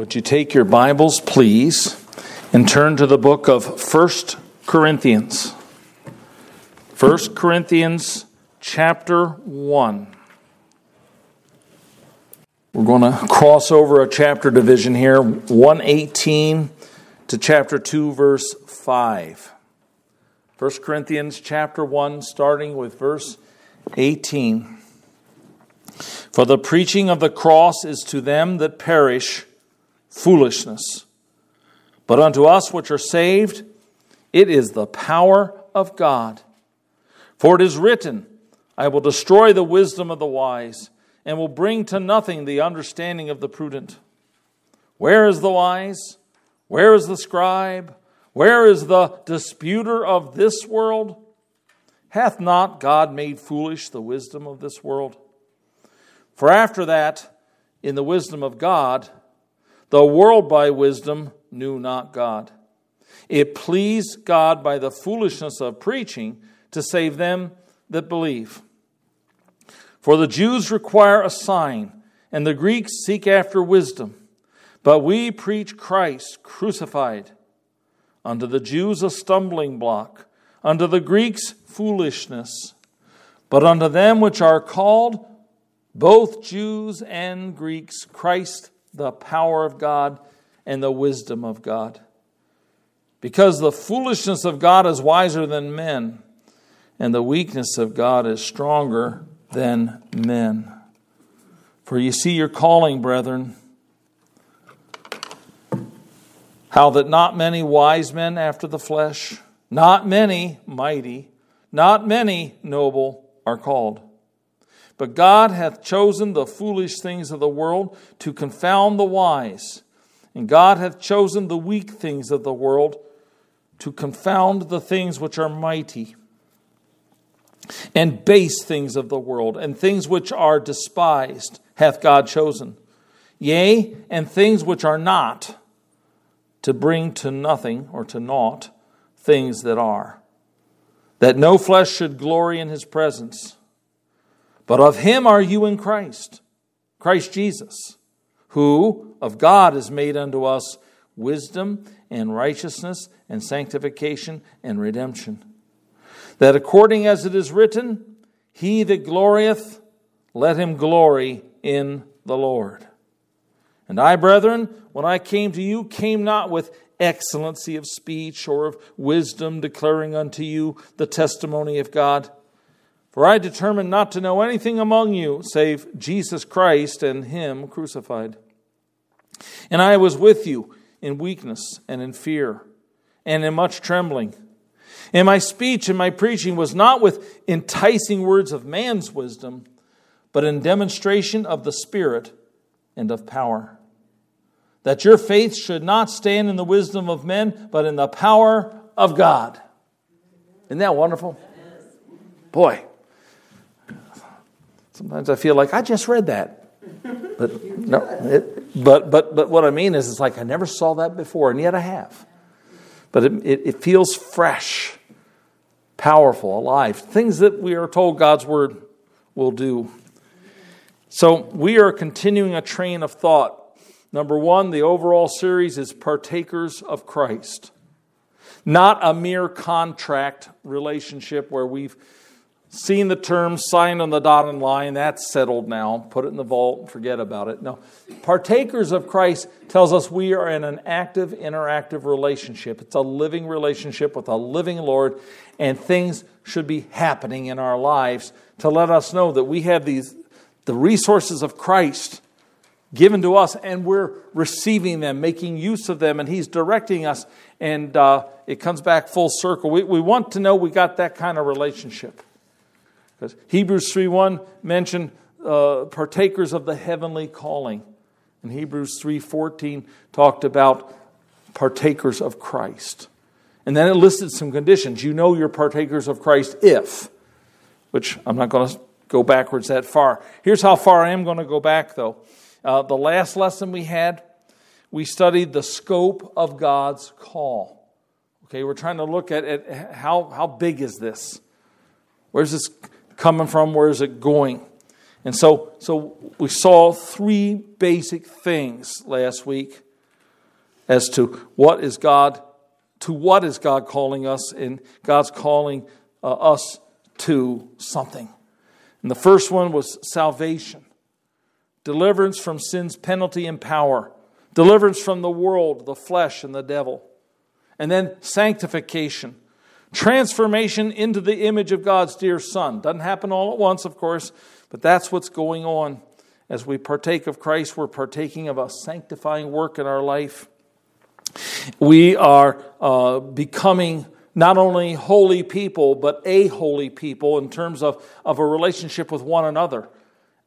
Would you take your Bibles, please, and turn to the book of First Corinthians? First Corinthians chapter 1. We're going to cross over a chapter division here, 118 to chapter 2, verse 5. 1 Corinthians chapter 1, starting with verse 18. For the preaching of the cross is to them that perish foolishness. But unto us which are saved, it is the power of God. For it is written, I will destroy the wisdom of the wise, and will bring to nothing the understanding of the prudent. Where is the wise? Where is the scribe? Where is the disputer of this world? Hath not God made foolish the wisdom of this world? For after that, in the wisdom of God, the world by wisdom knew not God. It pleased God by the foolishness of preaching to save them that believe. For the Jews require a sign, and the Greeks seek after wisdom. But we preach Christ crucified. Unto the Jews a stumbling block, unto the Greeks foolishness. But unto them which are called, both Jews and Greeks, Christ the power of God and the wisdom of God. Because the foolishness of God is wiser than men, and the weakness of God is stronger than men. For you see your calling, brethren, how that not many wise men after the flesh, not many mighty, not many noble are called. But God hath chosen the foolish things of the world to confound the wise, and God hath chosen the weak things of the world to confound the things which are mighty, and base things of the world, and things which are despised hath God chosen. Yea, and things which are not, to bring to nothing or to naught things that are, that no flesh should glory in his presence. But of him are you in Christ, Christ Jesus, who of God is made unto us wisdom and righteousness and sanctification and redemption. That according as it is written, He that glorieth, let him glory in the Lord. And I, brethren, when I came to you, came not with excellency of speech or of wisdom, declaring unto you the testimony of God. For I determined not to know anything among you save Jesus Christ and Him crucified. And I was with you in weakness and in fear and in much trembling. And my speech and my preaching was not with enticing words of man's wisdom, but in demonstration of the Spirit and of power. That your faith should not stand in the wisdom of men, but in the power of God. Isn't that wonderful? Boy, Sometimes I feel like I just read that. But no, it, but but but what I mean is, it's like I never saw that before, and yet I have. But it, it, it feels fresh, powerful, alive. Things that we are told God's word will do. So we are continuing a train of thought. Number one, the overall series is partakers of Christ, not a mere contract relationship where we've Seeing the term signed on the dotted line, that's settled now. Put it in the vault, forget about it. No. Partakers of Christ tells us we are in an active, interactive relationship. It's a living relationship with a living Lord, and things should be happening in our lives to let us know that we have these the resources of Christ given to us, and we're receiving them, making use of them, and He's directing us, and uh, it comes back full circle. We, we want to know we got that kind of relationship. Because Hebrews 3.1 mentioned uh, partakers of the heavenly calling. And Hebrews 3.14 talked about partakers of Christ. And then it listed some conditions. You know you're partakers of Christ if, which I'm not going to go backwards that far. Here's how far I am going to go back, though. Uh, the last lesson we had, we studied the scope of God's call. Okay, we're trying to look at, at how, how big is this? Where's this coming from? Where is it going? And so, so we saw three basic things last week as to what is God to what is God calling us and God's calling uh, us to something. And the first one was salvation. Deliverance from sin's penalty and power. Deliverance from the world, the flesh and the devil. And then sanctification. Transformation into the image of God's dear Son. Doesn't happen all at once, of course, but that's what's going on. As we partake of Christ, we're partaking of a sanctifying work in our life. We are uh, becoming not only holy people, but a holy people in terms of, of a relationship with one another.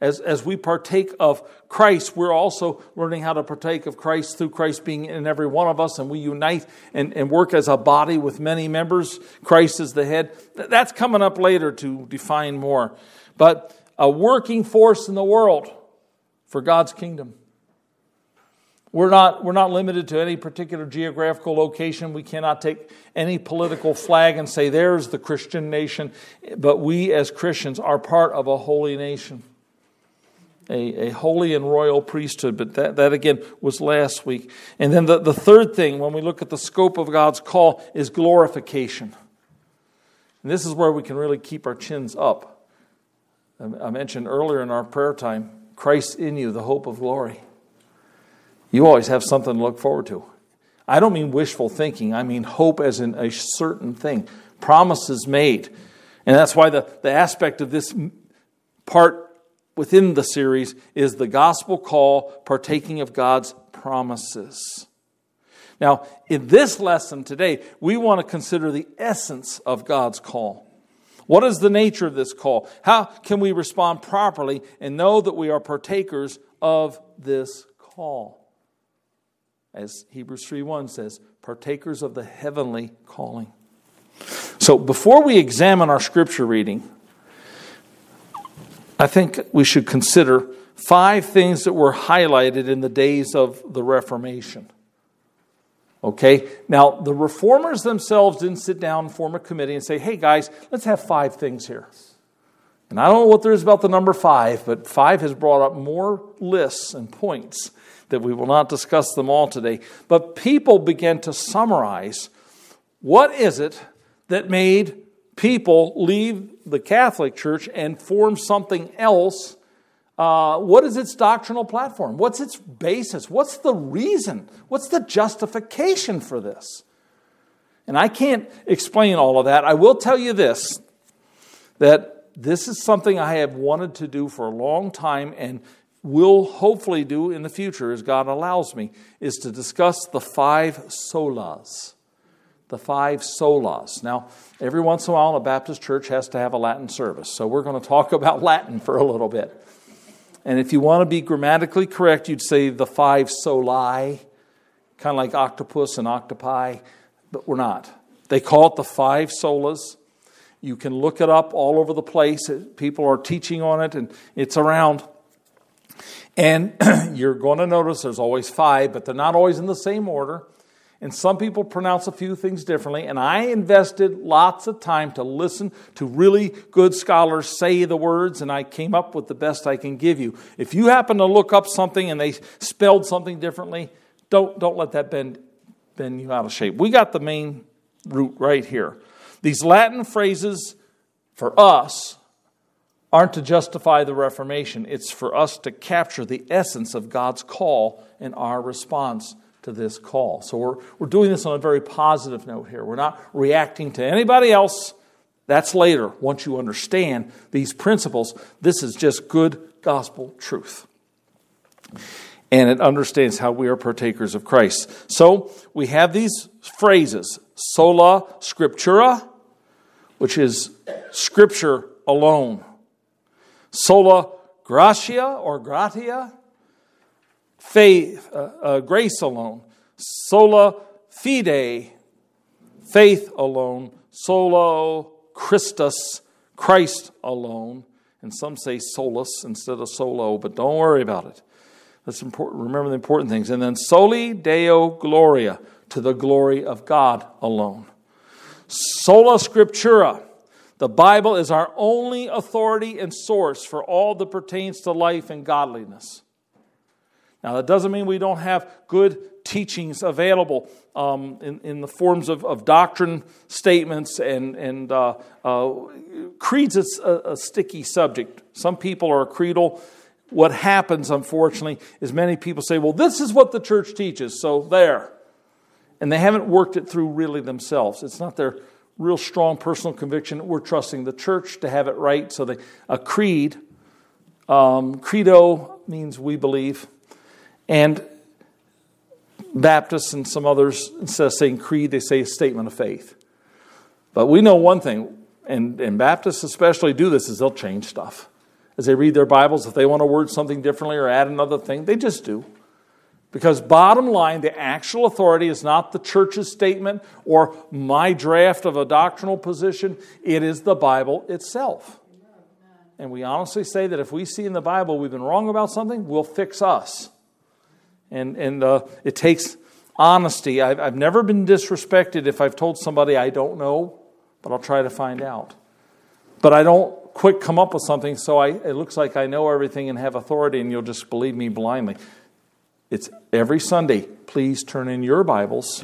As, as we partake of Christ, we're also learning how to partake of Christ through Christ being in every one of us, and we unite and, and work as a body with many members. Christ is the head. That's coming up later to define more. But a working force in the world for God's kingdom. We're not, we're not limited to any particular geographical location. We cannot take any political flag and say, there's the Christian nation. But we as Christians are part of a holy nation, a, a holy and royal priesthood. But that, that again was last week. And then the, the third thing, when we look at the scope of God's call, is glorification. And this is where we can really keep our chins up. I mentioned earlier in our prayer time Christ in you, the hope of glory you always have something to look forward to. I don't mean wishful thinking, I mean hope as in a certain thing, promises made. And that's why the, the aspect of this part within the series is the gospel call, partaking of God's promises. Now, in this lesson today, we want to consider the essence of God's call. What is the nature of this call? How can we respond properly and know that we are partakers of this call? as Hebrews 3:1 says, partakers of the heavenly calling. So before we examine our scripture reading, I think we should consider five things that were highlighted in the days of the Reformation. Okay? Now, the reformers themselves didn't sit down form a committee and say, hey guys, let's have five things here. And I don't know what there is about the number five, but five has brought up more lists and points that we will not discuss them all today. But people began to summarize what is it that made people leave the Catholic Church and form something else? Uh, what is its doctrinal platform? What's its basis? What's the reason? What's the justification for this? And I can't explain all of that. I will tell you this that this is something I have wanted to do for a long time, and will hopefully do in the future, as God allows me, is to discuss the five solas. The five solas. Now, every once in a while, a Baptist church has to have a Latin service, so we're going to talk about Latin for a little bit. And if you want to be grammatically correct, you'd say the five soli, kind of like octopus and octopi, but we're not. They call it the five solas. You can look it up all over the place. People are teaching on it, and it's around. And you're going to notice there's always five, but they're not always in the same order. And some people pronounce a few things differently. And I invested lots of time to listen to really good scholars say the words, and I came up with the best I can give you. If you happen to look up something and they spelled something differently, don't, don't let that bend, bend you out of shape. We got the main root right here. These Latin phrases for us aren't to justify the Reformation. It's for us to capture the essence of God's call and our response to this call. So we're, we're doing this on a very positive note here. We're not reacting to anybody else. That's later, once you understand these principles. This is just good gospel truth. And it understands how we are partakers of Christ. So we have these phrases sola scriptura, which is scripture alone sola gratia or gratia, faith, uh, uh, grace alone, sola fide, faith alone, solo Christus, Christ alone. And some say solus instead of solo, but don't worry about it. That's important. Remember the important things. And then soli deo gloria, to the glory of God alone. Sola scriptura, the Bible is our only authority and source for all that pertains to life and godliness. Now, that doesn't mean we don't have good teachings available um, in, in the forms of, of doctrine statements and, and uh, uh, creeds. It's a, a sticky subject. Some people are creedal. What happens, unfortunately, is many people say, well, this is what the church teaches, so there. And they haven't worked it through really themselves. It's not their real strong personal conviction. We're trusting the church to have it right. So they, a creed, um, credo means we believe. And Baptists and some others, instead of saying creed, they say a statement of faith. But we know one thing, and, and Baptists especially do this, is they'll change stuff. As they read their Bibles, if they want to word something differently or add another thing, they just do. Because, bottom line, the actual authority is not the church's statement or my draft of a doctrinal position, it is the Bible itself. And we honestly say that if we see in the Bible we've been wrong about something, we'll fix us. And, and uh, it takes honesty. I've, I've never been disrespected if I've told somebody I don't know, but I'll try to find out. But I don't quick come up with something so I, it looks like I know everything and have authority, and you'll just believe me blindly. It's every Sunday. Please turn in your Bibles.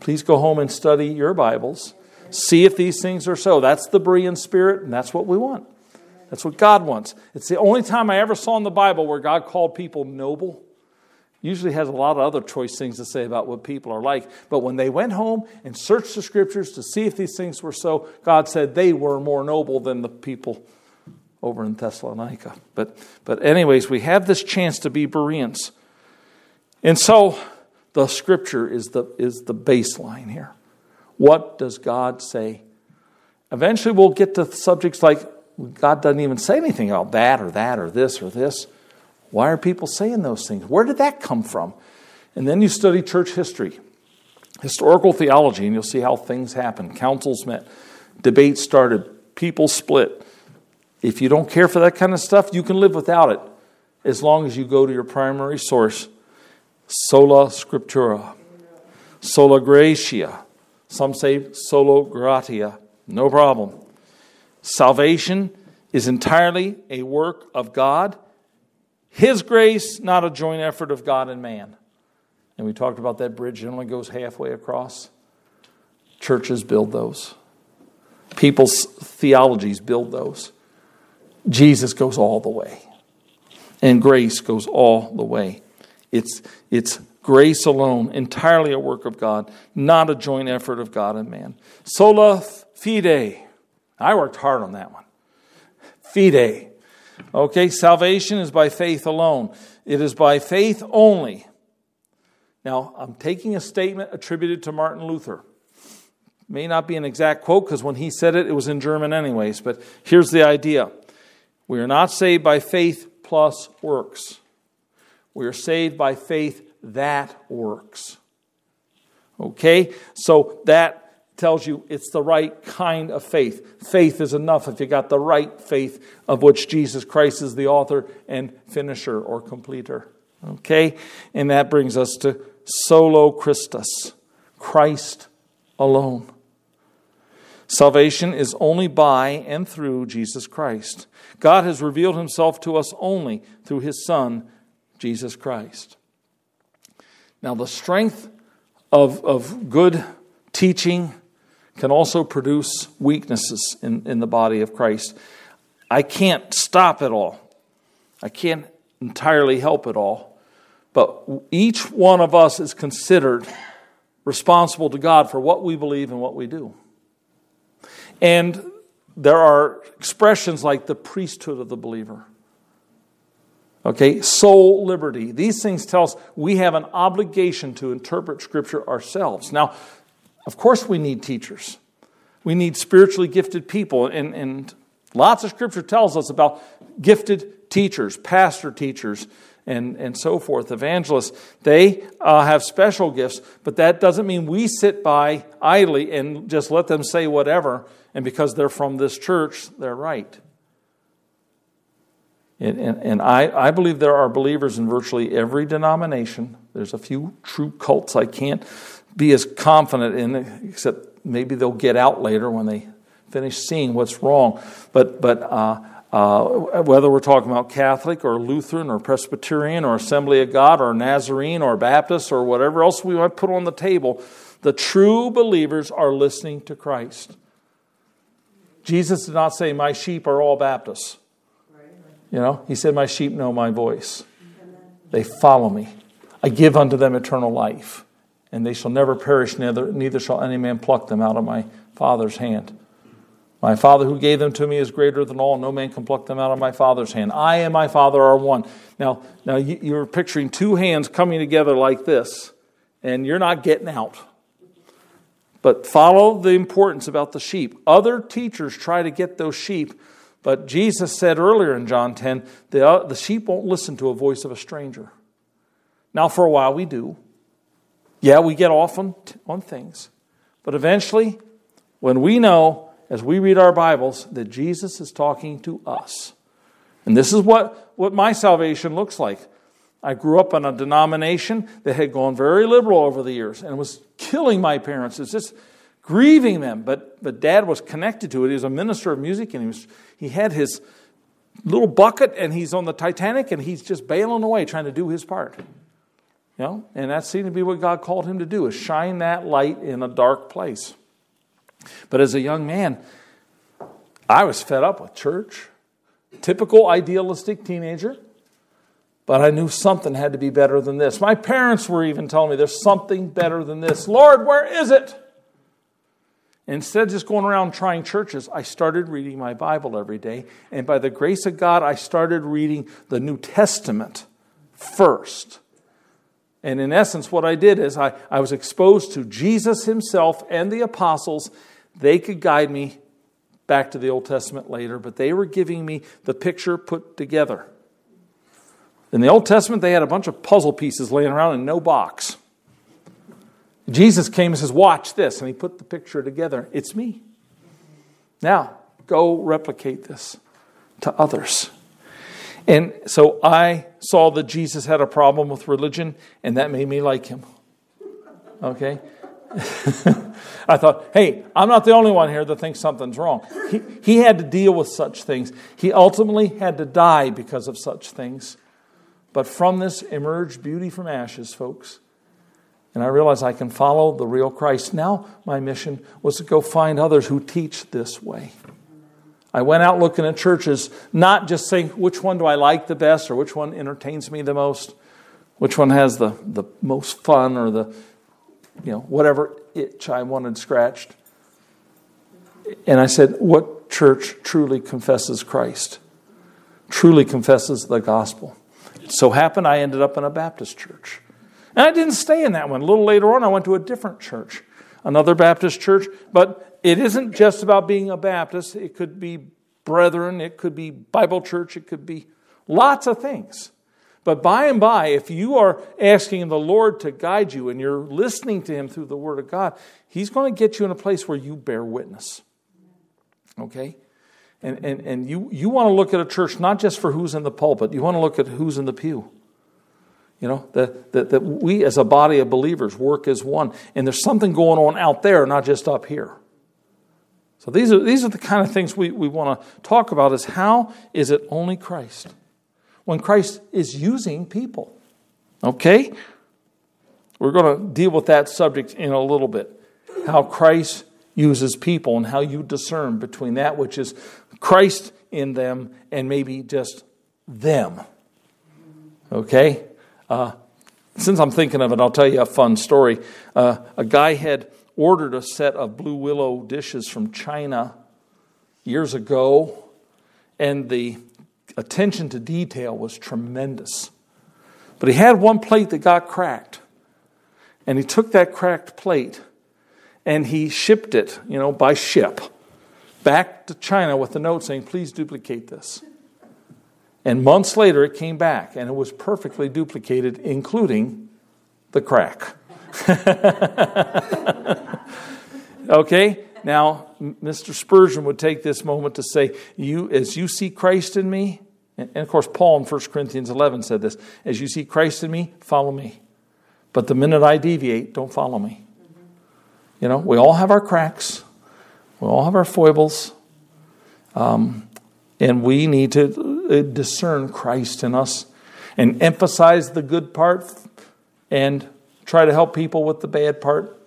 Please go home and study your Bibles. See if these things are so. That's the Berean spirit, and that's what we want. That's what God wants. It's the only time I ever saw in the Bible where God called people noble. Usually has a lot of other choice things to say about what people are like. But when they went home and searched the scriptures to see if these things were so, God said they were more noble than the people over in Thessalonica. But, but anyways, we have this chance to be Bereans. And so the scripture is the, is the baseline here. What does God say? Eventually, we'll get to subjects like God doesn't even say anything about that or that or this or this. Why are people saying those things? Where did that come from? And then you study church history, historical theology, and you'll see how things happen. Councils met, debates started, people split. If you don't care for that kind of stuff, you can live without it as long as you go to your primary source sola scriptura, sola gratia. Some say sola gratia. No problem. Salvation is entirely a work of God, His grace, not a joint effort of God and man. And we talked about that bridge, it only goes halfway across. Churches build those, people's theologies build those. Jesus goes all the way, and grace goes all the way. It's, it's grace alone, entirely a work of God, not a joint effort of God and man. Sola fide. I worked hard on that one. Fide. Okay, salvation is by faith alone. It is by faith only. Now, I'm taking a statement attributed to Martin Luther. May not be an exact quote because when he said it, it was in German, anyways, but here's the idea We are not saved by faith plus works. We are saved by faith that works. Okay? So that tells you it's the right kind of faith. Faith is enough if you got the right faith of which Jesus Christ is the author and finisher or completer. Okay? And that brings us to solo Christus, Christ alone. Salvation is only by and through Jesus Christ. God has revealed himself to us only through his Son, Jesus Christ. Now, the strength of, of good teaching can also produce weaknesses in, in the body of Christ. I can't stop it all, I can't entirely help it all, but each one of us is considered responsible to God for what we believe and what we do. And there are expressions like the priesthood of the believer. Okay, soul liberty. These things tell us we have an obligation to interpret Scripture ourselves. Now, of course, we need teachers. We need spiritually gifted people. And, and lots of Scripture tells us about gifted teachers, pastor teachers, and, and so forth, evangelists. They uh, have special gifts, but that doesn't mean we sit by idly and just let them say whatever, and because they're from this church, they're right. And, and, and, I, I believe there are believers in virtually every denomination. There's a few true cults I can't be as confident in, it, except maybe they'll get out later when they finish seeing what's wrong. But, but uh, uh, whether we're talking about Catholic or Lutheran or Presbyterian or Assembly of God or Nazarene or Baptist or whatever else we might put on the table, the true believers are listening to Christ. Jesus did not say, My sheep are all Baptists. You know, he said, My sheep know my voice. They follow me. I give unto them eternal life, and they shall never perish, neither, neither shall any man pluck them out of my Father's hand. My Father who gave them to me is greater than all. No man can pluck them out of my Father's hand. I and my Father are one. Now, now you're picturing two hands coming together like this, and you're not getting out. But follow the importance about the sheep. Other teachers try to get those sheep, but Jesus said earlier in John 10 the, uh, the sheep won't listen to a voice of a stranger. Now, for a while, we do. Yeah, we get off on, on things. But eventually, when we know, as we read our Bibles, that Jesus is talking to us, and this is what, what my salvation looks like. I grew up in a denomination that had gone very liberal over the years and was killing my parents. It's just grieving them. But, but dad was connected to it. He was a minister of music and he, was, he had his little bucket and he's on the Titanic and he's just bailing away trying to do his part. You know, and that seemed to be what God called him to do is shine that light in a dark place. But as a young man, I was fed up with church. Typical idealistic teenager. But I knew something had to be better than this. My parents were even telling me there's something better than this. Lord, where is it? Instead of just going around trying churches, I started reading my Bible every day. And by the grace of God, I started reading the New Testament first. And in essence, what I did is I, I was exposed to Jesus himself and the apostles. They could guide me back to the Old Testament later, but they were giving me the picture put together. In the Old Testament, they had a bunch of puzzle pieces laying around in no box. Jesus came and says, Watch this. And he put the picture together. It's me. Now, go replicate this to others. And so I saw that Jesus had a problem with religion, and that made me like him. Okay? I thought, hey, I'm not the only one here that thinks something's wrong. He, he had to deal with such things. He ultimately had to die because of such things. But from this emerged beauty from ashes, folks. And I realized I can follow the real Christ. Now, my mission was to go find others who teach this way. I went out looking at churches, not just saying which one do I like the best or which one entertains me the most, which one has the, the most fun or the, you know, whatever itch I wanted scratched. And I said, what church truly confesses Christ, truly confesses the gospel? It so happened I ended up in a Baptist church. And I didn't stay in that one. A little later on, I went to a different church, another Baptist church. But it isn't just about being a Baptist, it could be brethren, it could be Bible church, it could be lots of things. But by and by, if you are asking the Lord to guide you and you're listening to Him through the Word of God, He's going to get you in a place where you bear witness. Okay? And, and, and you, you want to look at a church not just for who's in the pulpit, you want to look at who's in the pew. You know, that, that, that we as a body of believers work as one. And there's something going on out there, not just up here. So these are, these are the kind of things we, we want to talk about is how is it only Christ? When Christ is using people. Okay? We're going to deal with that subject in a little bit. How Christ uses people and how you discern between that which is Christ in them and maybe just them. Okay? Uh, since I'm thinking of it, I'll tell you a fun story. Uh, a guy had ordered a set of blue willow dishes from China years ago, and the attention to detail was tremendous. But he had one plate that got cracked, and he took that cracked plate and he shipped it, you know, by ship back to China with a note saying, please duplicate this. And months later, it came back and it was perfectly duplicated, including the crack. okay? Now, Mr. Spurgeon would take this moment to say, you, as you see Christ in me, and of course, Paul in 1 Corinthians 11 said this as you see Christ in me, follow me. But the minute I deviate, don't follow me. You know, we all have our cracks, we all have our foibles. Um, And we need to uh, discern Christ in us and emphasize the good part and try to help people with the bad part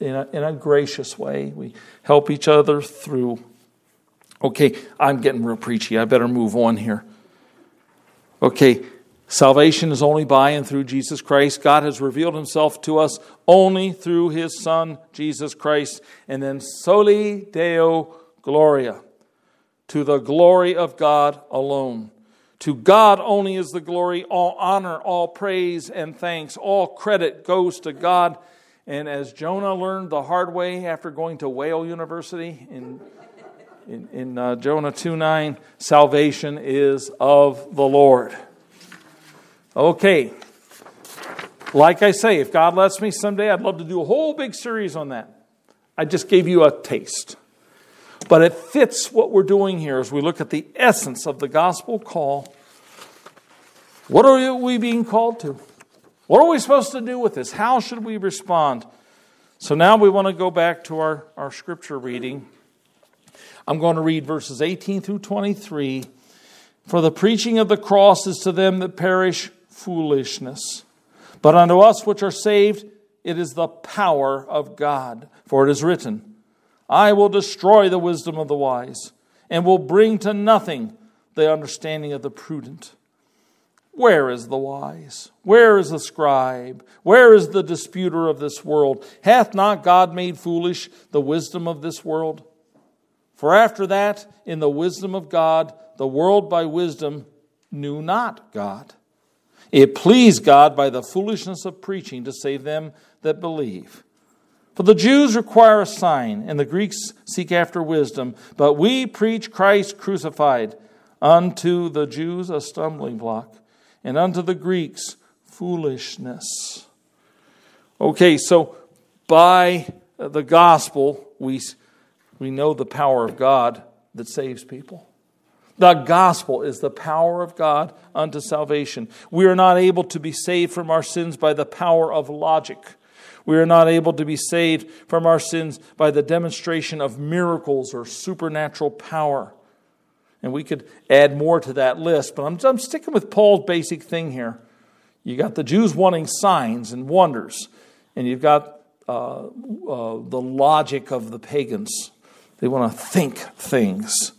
in a, in a gracious way. We help each other through. Okay, I'm getting real preachy. I better move on here. Okay, salvation is only by and through Jesus Christ. God has revealed himself to us only through his Son, Jesus Christ. And then soli Deo Gloria, to the glory of God alone. To God only is the glory, all honor, all praise and thanks, all credit goes to God. And as Jonah learned the hard way after going to Whale University in, in, in uh, Jonah 2 9, salvation is of the Lord. Okay. Like I say, if God lets me someday, I'd love to do a whole big series on that. I just gave you a taste. But it fits what we're doing here as we look at the essence of the gospel call. What are we being called to? What are we supposed to do with this? How should we respond? So now we want to go back to our, our scripture reading. I'm going to read verses 18 through 23. For the preaching of the cross is to them that perish foolishness, but unto us which are saved, it is the power of God. For it is written, I will destroy the wisdom of the wise, and will bring to nothing the understanding of the prudent. Where is the wise? Where is the scribe? Where is the disputer of this world? Hath not God made foolish the wisdom of this world? For after that, in the wisdom of God, the world by wisdom knew not God. It pleased God by the foolishness of preaching to save them that believe. For the Jews require a sign, and the Greeks seek after wisdom, but we preach Christ crucified, unto the Jews a stumbling block, and unto the Greeks foolishness. Okay, so by the gospel, we, we know the power of God that saves people. The gospel is the power of God unto salvation. We are not able to be saved from our sins by the power of logic we are not able to be saved from our sins by the demonstration of miracles or supernatural power. And we could add more to that list, but I'm, I'm sticking with Paul's basic thing here. You got the Jews wanting signs and wonders, and you've got uh, uh, the logic of the pagans. They want to think things.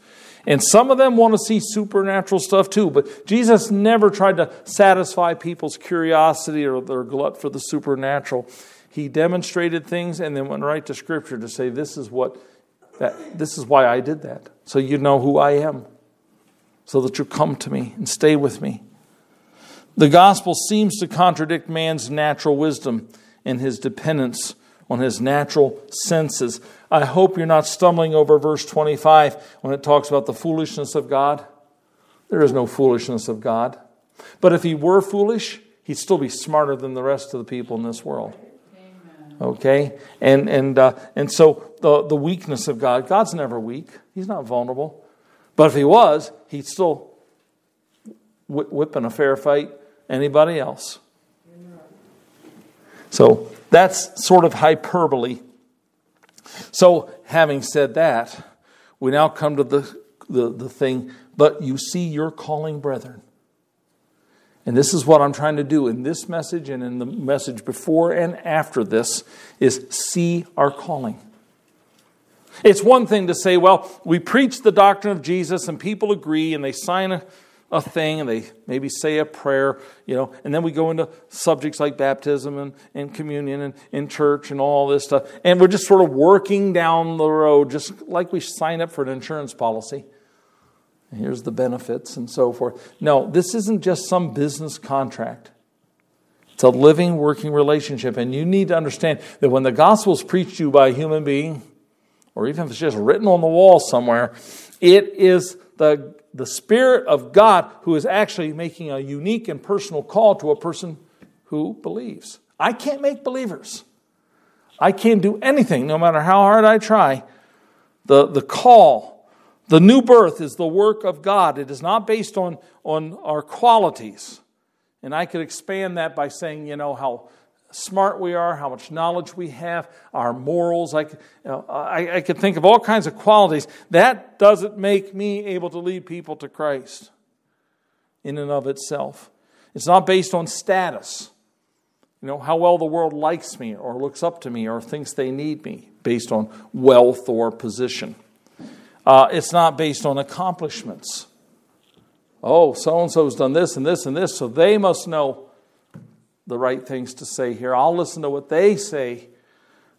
And some of them want to see supernatural stuff too, but Jesus never tried to satisfy people's curiosity or their glut for the supernatural he demonstrated things and then went right to scripture to say this is what that this is why I did that. So you know who I am. So that you come to me and stay with me. The gospel seems to contradict man's natural wisdom and his dependence on his natural senses. I hope you're not stumbling over verse 25 when it talks about the foolishness of God. There is no foolishness of God. But if he were foolish, he'd still be smarter than the rest of the people in this world. Okay? And, and, uh, and so the, the weakness of God, God's never weak, He's not vulnerable. But if He was, He'd still whip in a fair fight anybody else. So that's sort of hyperbole. So, having said that, we now come to the, the, the thing, but you see your calling, brethren. And this is what I'm trying to do in this message and in the message before and after this is see our calling. It's one thing to say, well, we preach the doctrine of Jesus and people agree and they sign a, a thing and they maybe say a prayer, you know, and then we go into subjects like baptism and, and communion and in church and all this stuff. And we're just sort of working down the road, just like we sign up for an insurance policy here's the benefits and so forth. No, this isn't just some business contract. It's a living, working relationship. And you need to understand that when the gospel is preached to you by a human being, or even if it's just written on the wall somewhere, it is the, the Spirit of God who is actually making a unique and personal call to a person who believes. I can't make believers. I can't do anything, no matter how hard I try. The, the call the new birth is the work of God. It is not based on, on our qualities. And I could expand that by saying, you know, how smart we are, how much knowledge we have, our morals. I, you know, I, I could think of all kinds of qualities. That doesn't make me able to lead people to Christ in and of itself. It's not based on status. You know, how well the world likes me or looks up to me or thinks they need me based on wealth or position. Uh, it's not based on accomplishments. Oh, so and so's done this and this and this, so they must know the right things to say here. I'll listen to what they say.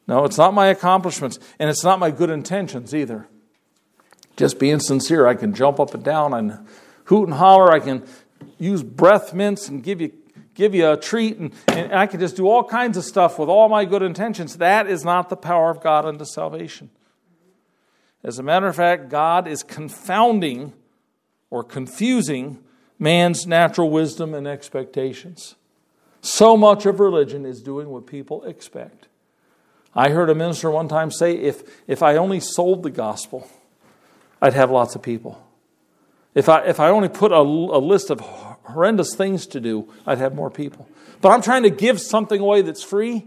No, it's not my accomplishments, and it's not my good intentions either. Just being sincere, I can jump up and down and hoot and holler. I can use breath mints and give you give you a treat, and, and I can just do all kinds of stuff with all my good intentions. That is not the power of God unto salvation. As a matter of fact, God is confounding or confusing man's natural wisdom and expectations. So much of religion is doing what people expect. I heard a minister one time say if, if I only sold the gospel, I'd have lots of people. If I, if I only put a, a list of horrendous things to do, I'd have more people. But I'm trying to give something away that's free.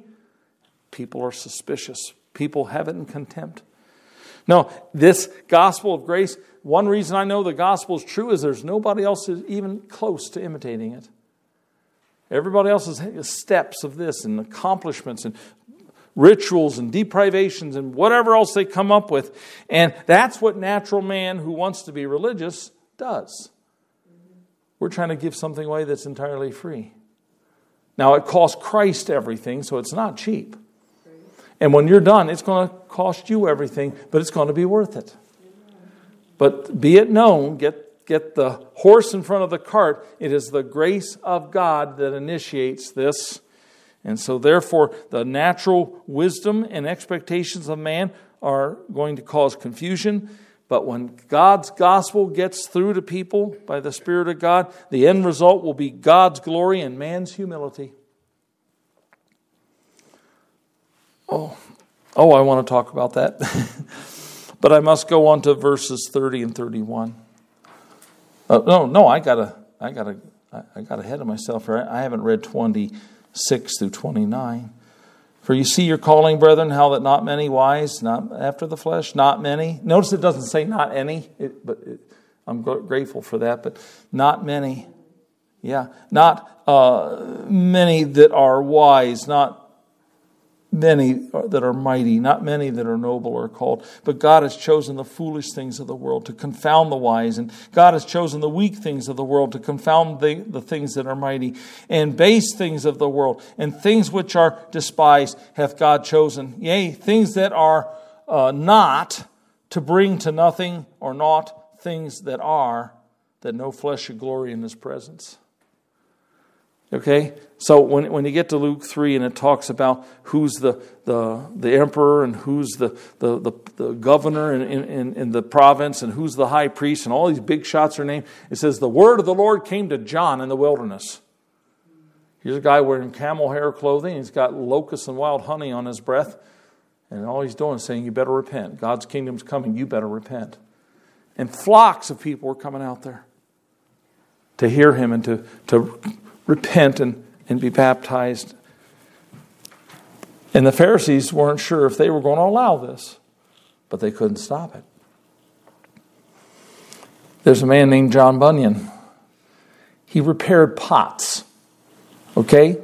People are suspicious. People have it in contempt. No, this gospel of grace, one reason I know the gospel is true is there's nobody else even close to imitating it. Everybody else's steps of this and accomplishments and rituals and deprivations and whatever else they come up with. And that's what natural man who wants to be religious does. We're trying to give something away that's entirely free. Now, it costs Christ everything, so it's not cheap. And when you're done, it's going to cost you everything, but it's going to be worth it. But be it known, get, get the horse in front of the cart. It is the grace of God that initiates this. And so, therefore, the natural wisdom and expectations of man are going to cause confusion. But when God's gospel gets through to people by the Spirit of God, the end result will be God's glory and man's humility. Oh, oh, I want to talk about that. but I must go on to verses 30 and 31. Uh, no, no, I gotta, I gotta, I got ahead of myself here. I haven't read 26 through 29. For you see your calling, brethren, how that not many wise, not after the flesh, not many. Notice it doesn't say not any, it, but it, I'm grateful for that, but not many. Yeah, not uh, many that are wise, not many that are mighty, not many that are noble or called. But God has chosen the foolish things of the world to confound the wise, and God has chosen the weak things of the world to confound the, the things that are mighty, and base things of the world, and things which are despised hath God chosen. Yea, things that are uh, not to bring to nothing or not things that are, that no flesh should glory in his presence. Okay? So when, when you get to Luke 3 and it talks about who's the, the, the emperor and who's the, the, the, the governor in, in, in the province and who's the high priest and all these big shots are named, it says, The word of the Lord came to John in the wilderness. Here's a guy wearing camel hair clothing. He's got locusts and wild honey on his breath. And all he's doing is saying, You better repent. God's kingdom's coming. You better repent. And flocks of people were coming out there to hear him and to, to repent and, and be baptized. And the Pharisees weren't sure if they were going to allow this, but they couldn't stop it. There's a man named John Bunyan. He repaired pots. Okay?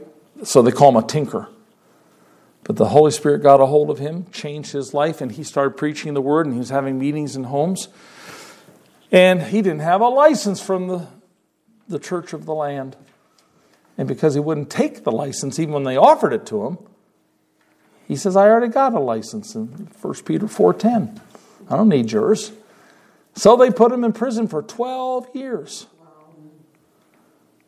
So they call him a tinker. But the Holy Spirit got a hold of him, changed his life, and he started preaching the word, and he was having meetings in homes. And he didn't have a license from the, the church of the land. And because he wouldn't take the license, even when they offered it to him, he says, I already got a license in 1 Peter 4.10. I don't need yours. So they put him in prison for 12 years.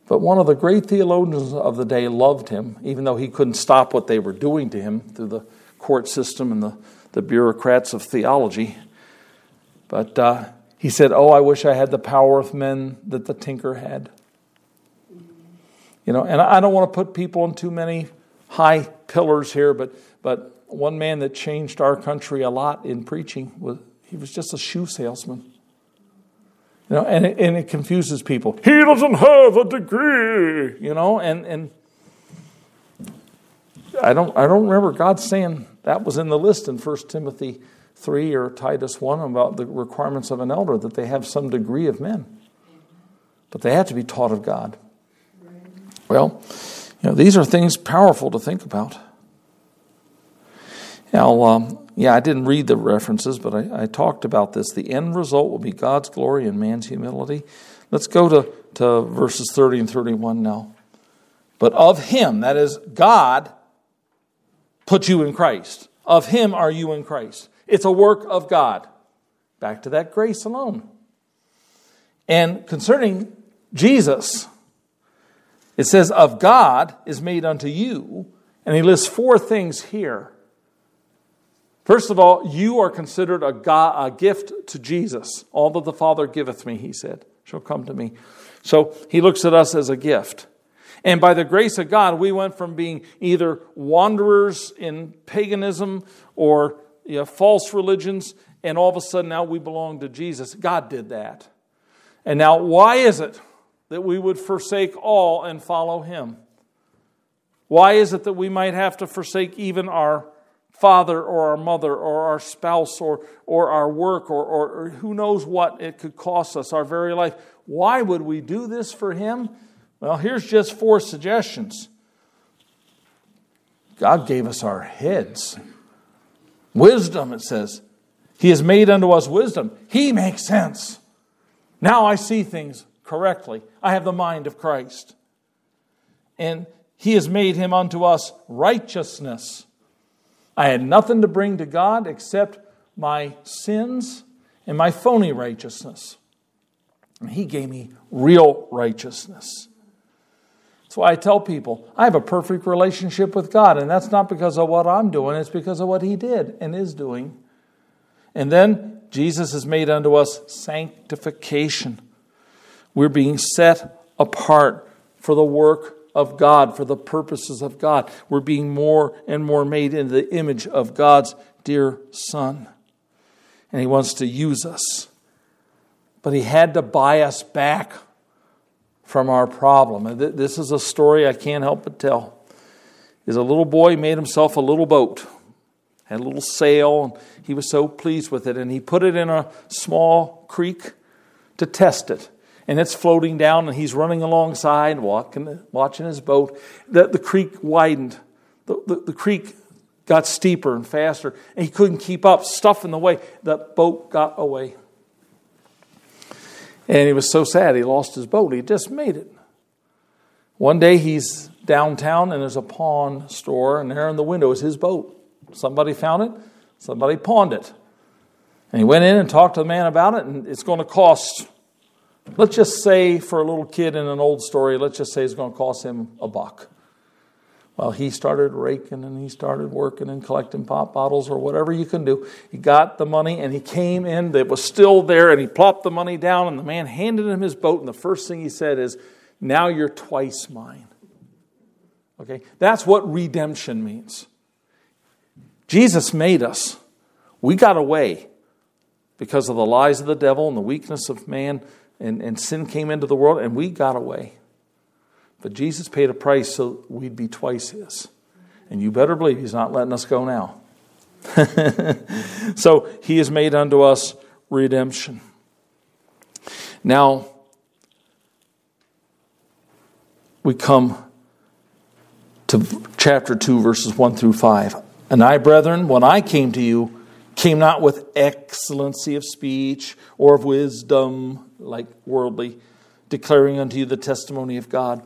But one of the great theologians of the day loved him, even though he couldn't stop what they were doing to him through the court system and the, the bureaucrats of theology. But uh, he said, Oh, I wish I had the power of men that the tinker had. You know, and I don't want to put people in too many high pillars here, but but one man that changed our country a lot in preaching was he was just a shoe salesman. You know, and it, and it confuses people. He doesn't have a degree, you know, and and I don't, I don't remember God saying that was in the list in 1 Timothy 3 or Titus 1 about the requirements of an elder, that they have some degree of men. But they have to be taught of God. Well, you know, these are things powerful to think about. Now, um, yeah, I didn't read the references, but I, I, talked about this. The end result will be God's glory and man's humility. Let's go to, to verses 30 and 31 now. But of him, that is, God put you in Christ. Of him are you in Christ. It's a work of God. Back to that grace alone. And concerning Jesus, it says, Of God is made unto you. And he lists four things here. First of all, you are considered a, God, a gift to Jesus. All that the Father giveth me, he said, shall come to me. So he looks at us as a gift. And by the grace of God, we went from being either wanderers in paganism or you know, false religions, and all of a sudden now we belong to Jesus. God did that. And now, why is it that we would forsake all and follow Him? Why is it that we might have to forsake even our father or our mother or our spouse or, or our work or, or, or who knows what it could cost us, our very life? Why would we do this for Him? Well, here's just four suggestions. God gave us our heads. Wisdom, it says. He has made unto us wisdom. He makes sense. Now I see things correctly. I have the mind of Christ. And He has made him unto us righteousness. I had nothing to bring to God except my sins and my phony righteousness. And He gave me real righteousness. That's why I tell people I have a perfect relationship with God, and that's not because of what I'm doing, it's because of what He did and is doing. And then Jesus has made unto us sanctification. We're being set apart for the work of God, for the purposes of God. We're being more and more made in the image of God's dear Son. And He wants to use us. But He had to buy us back from our problem. And this is a story I can't help but tell. Is a little boy made himself a little boat, had a little sail, and he was so pleased with it, and he put it in a small creek to test it. And it's floating down, and he's running alongside, walking, watching his boat. The, the creek widened. The, the, the creek got steeper and faster, and he couldn't keep up, stuff in the way. The boat got away. And he was so sad he lost his boat. He just made it. One day he's downtown and there's a pawn store, and there in the window is his boat. Somebody found it, somebody pawned it. And he went in and talked to the man about it, and it's going to cost, let's just say for a little kid in an old story, let's just say it's going to cost him a buck. Well, he started raking and he started working and collecting pop bottles or whatever you can do. He got the money and he came in that was still there and he plopped the money down and the man handed him his boat and the first thing he said is, "Now you're twice mine." Okay? That's what redemption means. Jesus made us. We got away because of the lies of the devil and the weakness of man and, and sin came into the world and we got away. But Jesus paid a price so we'd be twice his. And you better believe he's not letting us go now. so he has made unto us redemption. Now, we come to chapter 2, verses 1 through 5. And I, brethren, when I came to you, came not with excellency of speech or of wisdom, like worldly, declaring unto you the testimony of God.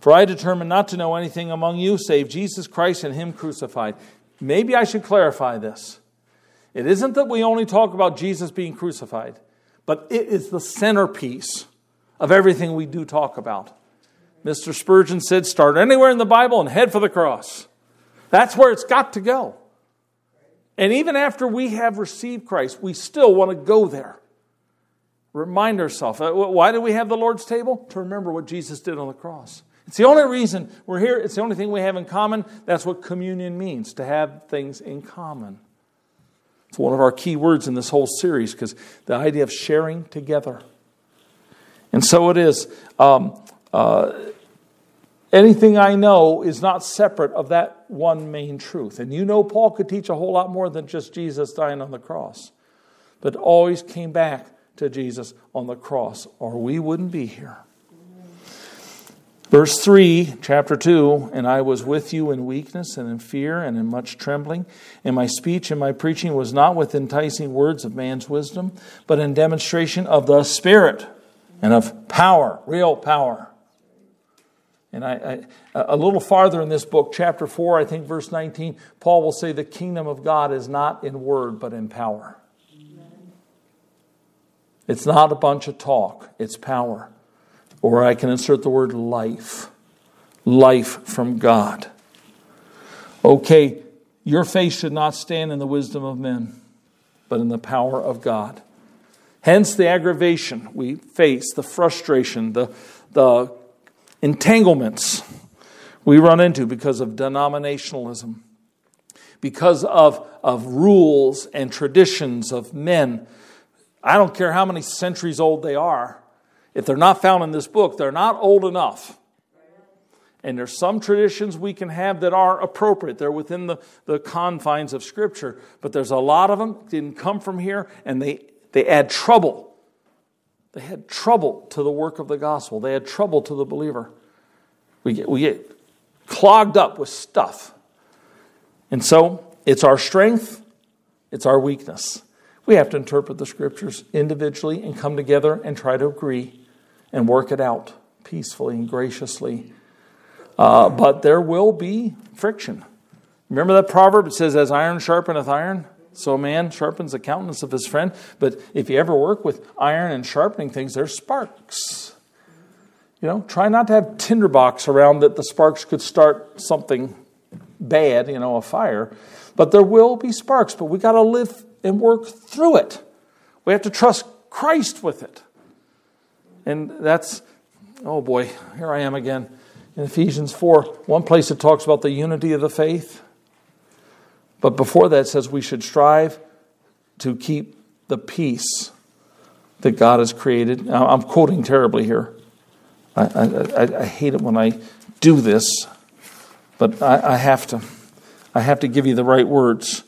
For I determined not to know anything among you save Jesus Christ and Him crucified. Maybe I should clarify this. It isn't that we only talk about Jesus being crucified, but it is the centerpiece of everything we do talk about. Mr. Spurgeon said, start anywhere in the Bible and head for the cross. That's where it's got to go. And even after we have received Christ, we still want to go there. Remind ourselves. Uh, why do we have the Lord's table? To remember what Jesus did on the cross. It's the only reason we're here. It's the only thing we have in common. That's what communion means, to have things in common. It's one of our key words in this whole series because the idea of sharing together. And so it is. Um, uh, anything I know is not separate of that one main truth. And you know, Paul could teach a whole lot more than just Jesus dying on the cross, but always came back to Jesus on the cross, or we wouldn't be here. Verse 3, chapter 2 And I was with you in weakness and in fear and in much trembling. And my speech and my preaching was not with enticing words of man's wisdom, but in demonstration of the Spirit and of power, real power. And I, I, a little farther in this book, chapter 4, I think verse 19, Paul will say the kingdom of God is not in word, but in power. It's not a bunch of talk, it's power. Or I can insert the word life. Life from God. Okay, your faith should not stand in the wisdom of men, but in the power of God. Hence the aggravation we face, the frustration, the, the entanglements we run into because of denominationalism, because of, of rules and traditions of men. I don't care how many centuries old they are. If they're not found in this book, they're not old enough. And there's some traditions we can have that are appropriate. They're within the, the confines of Scripture. But there's a lot of them didn't come from here, and they, they add trouble they had trouble to the work of the gospel. They had trouble to the believer. We get, we get clogged up with stuff. And so it's our strength, it's our weakness. We have to interpret the scriptures individually and come together and try to agree and work it out peacefully and graciously. Uh, but there will be friction. Remember that proverb? It says, As iron sharpeneth iron, so a man sharpens the countenance of his friend. But if you ever work with iron and sharpening things, there's sparks. You know, try not to have tinderbox around that the sparks could start something bad, you know, a fire. But there will be sparks, but we got to live and work through it. We have to trust Christ with it. And that's, oh boy, here I am again. In Ephesians 4, one place it talks about the unity of the faith. But before that, says we should strive to keep the peace that God has created. Now, I'm quoting terribly here. I, I, I, hate it when I do this, but I, I have to. I have to give you the right words.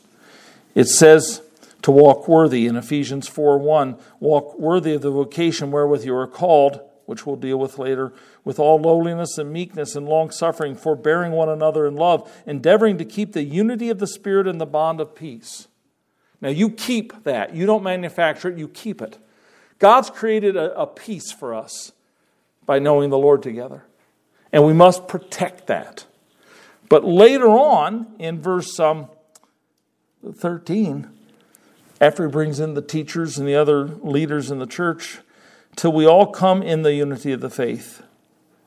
It says to walk worthy in Ephesians 4 1, walk worthy of the vocation wherewith you are called, which we'll deal with later, with all lowliness and meekness and long suffering, forbearing one another in love, endeavoring to keep the unity of the Spirit in the bond of peace. Now, you keep that. You don't manufacture it, you keep it. God's created a, a peace for us by knowing the Lord together. And we must protect that. But later on, in verse um, 13, after he brings in the teachers and the other leaders in the church, till we all come in the unity of the faith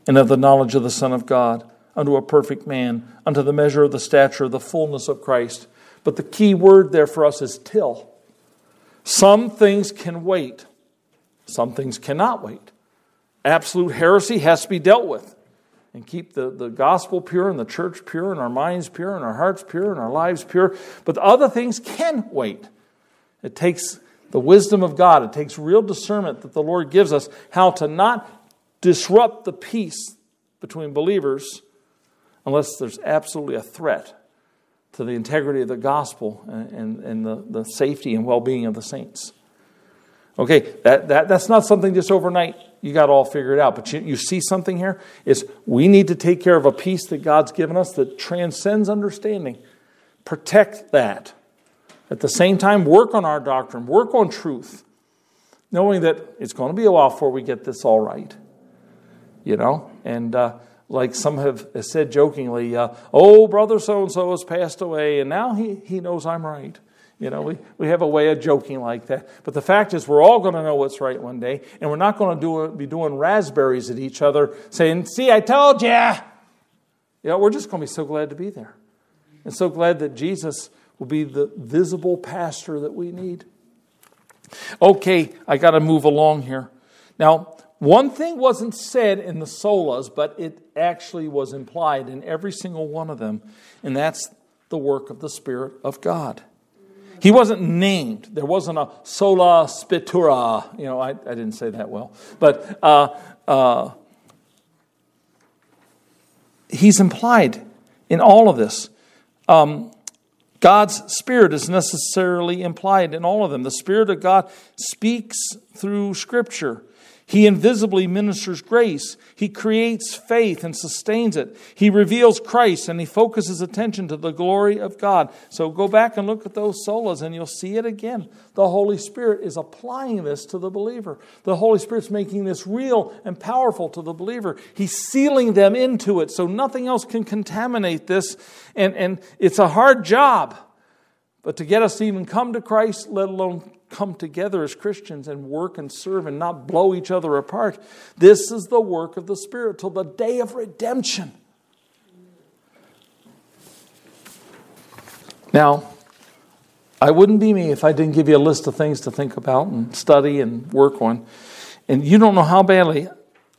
and of the knowledge of the Son of God, unto a perfect man, unto the measure of the stature of the fullness of Christ. But the key word there for us is till. Some things can wait, some things cannot wait. Absolute heresy has to be dealt with. And keep the, the gospel pure and the church pure and our minds pure and our hearts pure and our lives pure. But the other things can wait. It takes the wisdom of God, it takes real discernment that the Lord gives us how to not disrupt the peace between believers unless there's absolutely a threat to the integrity of the gospel and, and, the, the safety and well being of the saints. Okay, that, that, that's not something just overnight you got all figured out. But you, you see something here? Is we need to take care of a peace that God's given us that transcends understanding. Protect that. At the same time, work on our doctrine, work on truth, knowing that it's going to be a while before we get this all right you know? And uh, like some have said jokingly, uh, oh, brother so and so has passed away, and now he, he knows I'm right. You know, we, we have a way of joking like that. But the fact is, we're all going to know what's right one day, and we're not going to do, be doing raspberries at each other saying, See, I told you. You know, we're just going to be so glad to be there. And so glad that Jesus will be the visible pastor that we need. Okay, I got to move along here. Now, one thing wasn't said in the solas, but it actually was implied in every single one of them, and that's the work of the Spirit of God. He wasn't named. There wasn't a sola scriptura. You know, I, I didn't say that well. But uh, uh, he's implied in all of this. Um, God's Spirit is necessarily implied in all of them. The Spirit of God speaks through Scripture. He invisibly ministers grace. He creates faith and sustains it. He reveals Christ and he focuses attention to the glory of God. So go back and look at those solas and you'll see it again. The Holy Spirit is applying this to the believer. The Holy Spirit's making this real and powerful to the believer. He's sealing them into it so nothing else can contaminate this. And, and it's a hard job. But to get us to even come to Christ, let alone come together as Christians and work and serve and not blow each other apart. This is the work of the Spirit till the day of redemption. Now, I wouldn't be me if I didn't give you a list of things to think about and study and work on. And you don't know how badly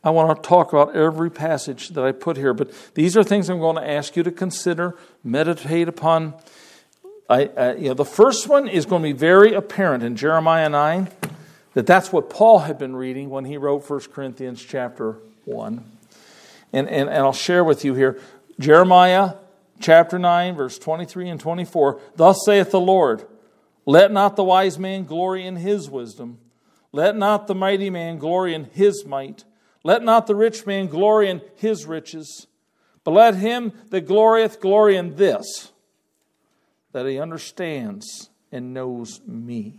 I want to talk about every passage that I put here, but these are things I'm going to ask you to consider, meditate upon I, uh, you know, the first one is going to be very apparent in Jeremiah 9 that that's what Paul had been reading when he wrote 1 Corinthians chapter 1. And, and, and I'll share with you here Jeremiah chapter 9, verse 23 and 24. Thus saith the Lord, Let not the wise man glory in his wisdom, let not the mighty man glory in his might, let not the rich man glory in his riches, but let him that glorieth glory in this that he understands and knows me.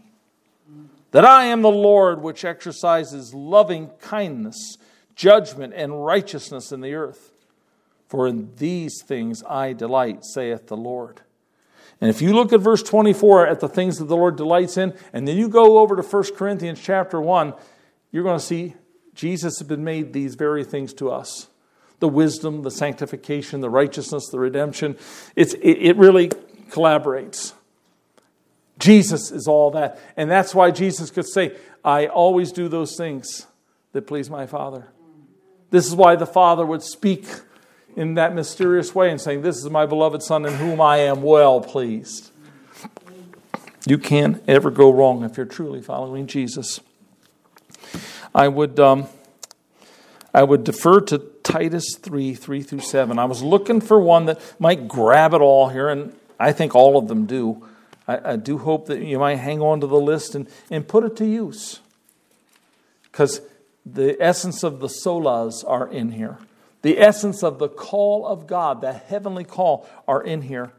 That I am the Lord which exercises loving kindness, judgment, and righteousness in the earth. For in these things I delight, saith the Lord. And if you look at verse 24 at the things that the Lord delights in, and then you go over to 1 Corinthians chapter 1, you're going to see Jesus has been made these very things to us the wisdom, the sanctification, the righteousness, the redemption. It's, it, it really collaborates. Jesus is all that. And that's why Jesus could say, I always do those things that please my Father. This is why the Father would speak in that mysterious way and saying, This is my beloved Son in whom I am well pleased. You can't ever go wrong if you're truly following Jesus. I would, um, I would defer to Titus 3 3 through 7. I was looking for one that might grab it all here, and I think all of them do. I, I do hope that you might hang on to the list and, and put it to use. Because the essence of the solas are in here. The essence of the call of God, the heavenly call, are in here.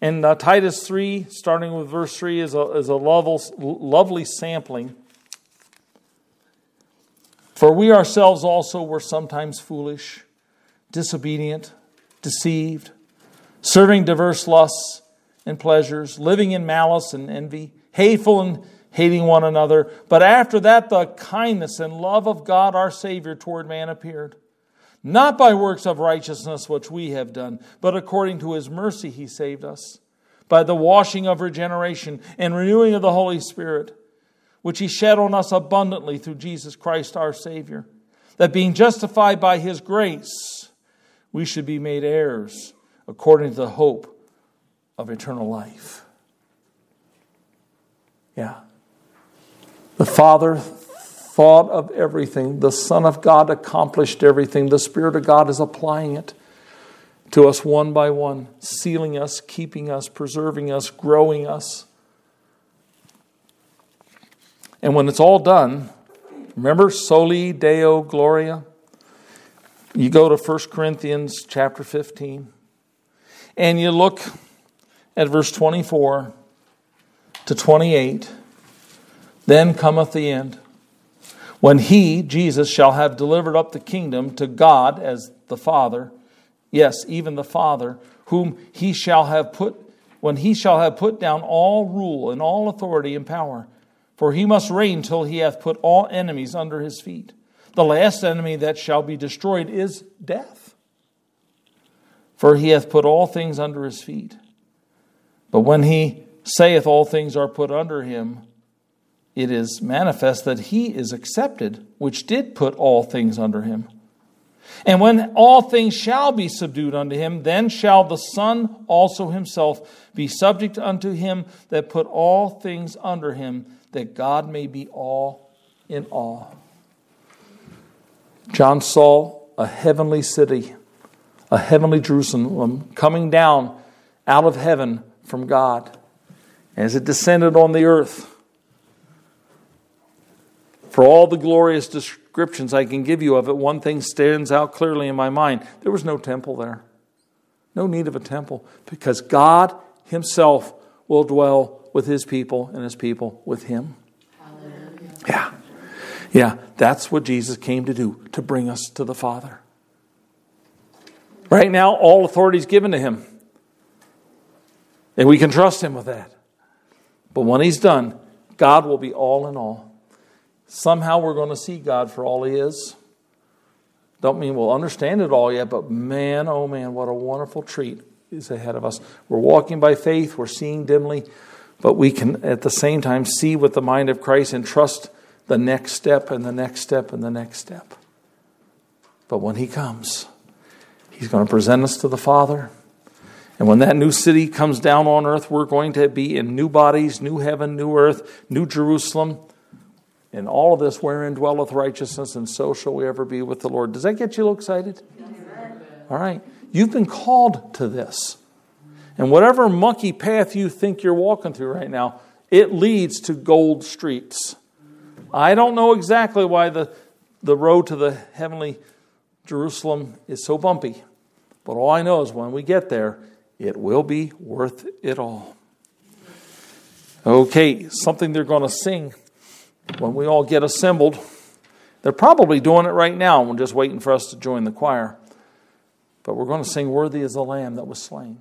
And uh, Titus 3, starting with verse 3, is a, is a lovely, lovely sampling. For we ourselves also were sometimes foolish, disobedient, deceived serving diverse lusts and pleasures, living in malice and envy, hateful and hating one another. But after that, the kindness and love of God our Savior toward man appeared. Not by works of righteousness which we have done, but according to his mercy he saved us, by the washing of regeneration and renewing of the Holy Spirit, which he shed on us abundantly through Jesus Christ our Savior, that being justified by his grace, we should be made heirs according to the hope of eternal life. Yeah. The Father thought of everything, the Son of God accomplished everything, the Spirit of God is applying it to us one by one, sealing us, keeping us, preserving us, growing us. And when it's all done, remember soli deo gloria? You go to 1 Corinthians chapter 15 and you look at verse 24 to 28, then cometh the end. When he, Jesus, shall have delivered up the kingdom to God as the Father, yes, even the Father, whom he shall have put, when he shall have put down all rule and all authority and power. For he must reign till he hath put all enemies under his feet. The last enemy that shall be destroyed is death for he hath put all things under his feet. But when he saith all things are put under him, it is manifest that he is accepted, which did put all things under him. And when all things shall be subdued unto him, then shall the Son also himself be subject unto him that put all things under him, that God may be all in all. John saw a heavenly city a heavenly Jerusalem coming down out of heaven from God as it descended on the earth. For all the glorious descriptions I can give you of it, one thing stands out clearly in my mind. There was no temple there. No need of a temple because God Himself will dwell with His people and His people with Him. Hallelujah. Yeah. Yeah, that's what Jesus came to do, to bring us to the Father. Right now, all authority is given to Him. And we can trust Him with that. But when He's done, God will be all in all. Somehow we're going to see God for all He is. Don't mean we'll understand it all yet, but man, oh man, what a wonderful treat is ahead of us. We're walking by faith, we're seeing dimly, but we can at the same time see with the mind of Christ and trust the next step and the next step and the next step. But when He comes, He's going to present us to the Father. And when that new city comes down on earth, we're going to be in new bodies, new heaven, new earth, new Jerusalem. And all of this wherein dwelleth righteousness, and so shall we ever be with the Lord. Does that get you excited? All right. You've been called to this. And whatever monkey path you think you're walking through right now, it leads to gold streets. I don't know exactly why the, the road to the heavenly Jerusalem is so bumpy, but all I know is when we get there, it will be worth it all. Okay, something they're going to sing when we all get assembled. They're probably doing it right now. We're just waiting for us to join the choir. But we're going to sing, Worthy is the Lamb that was slain.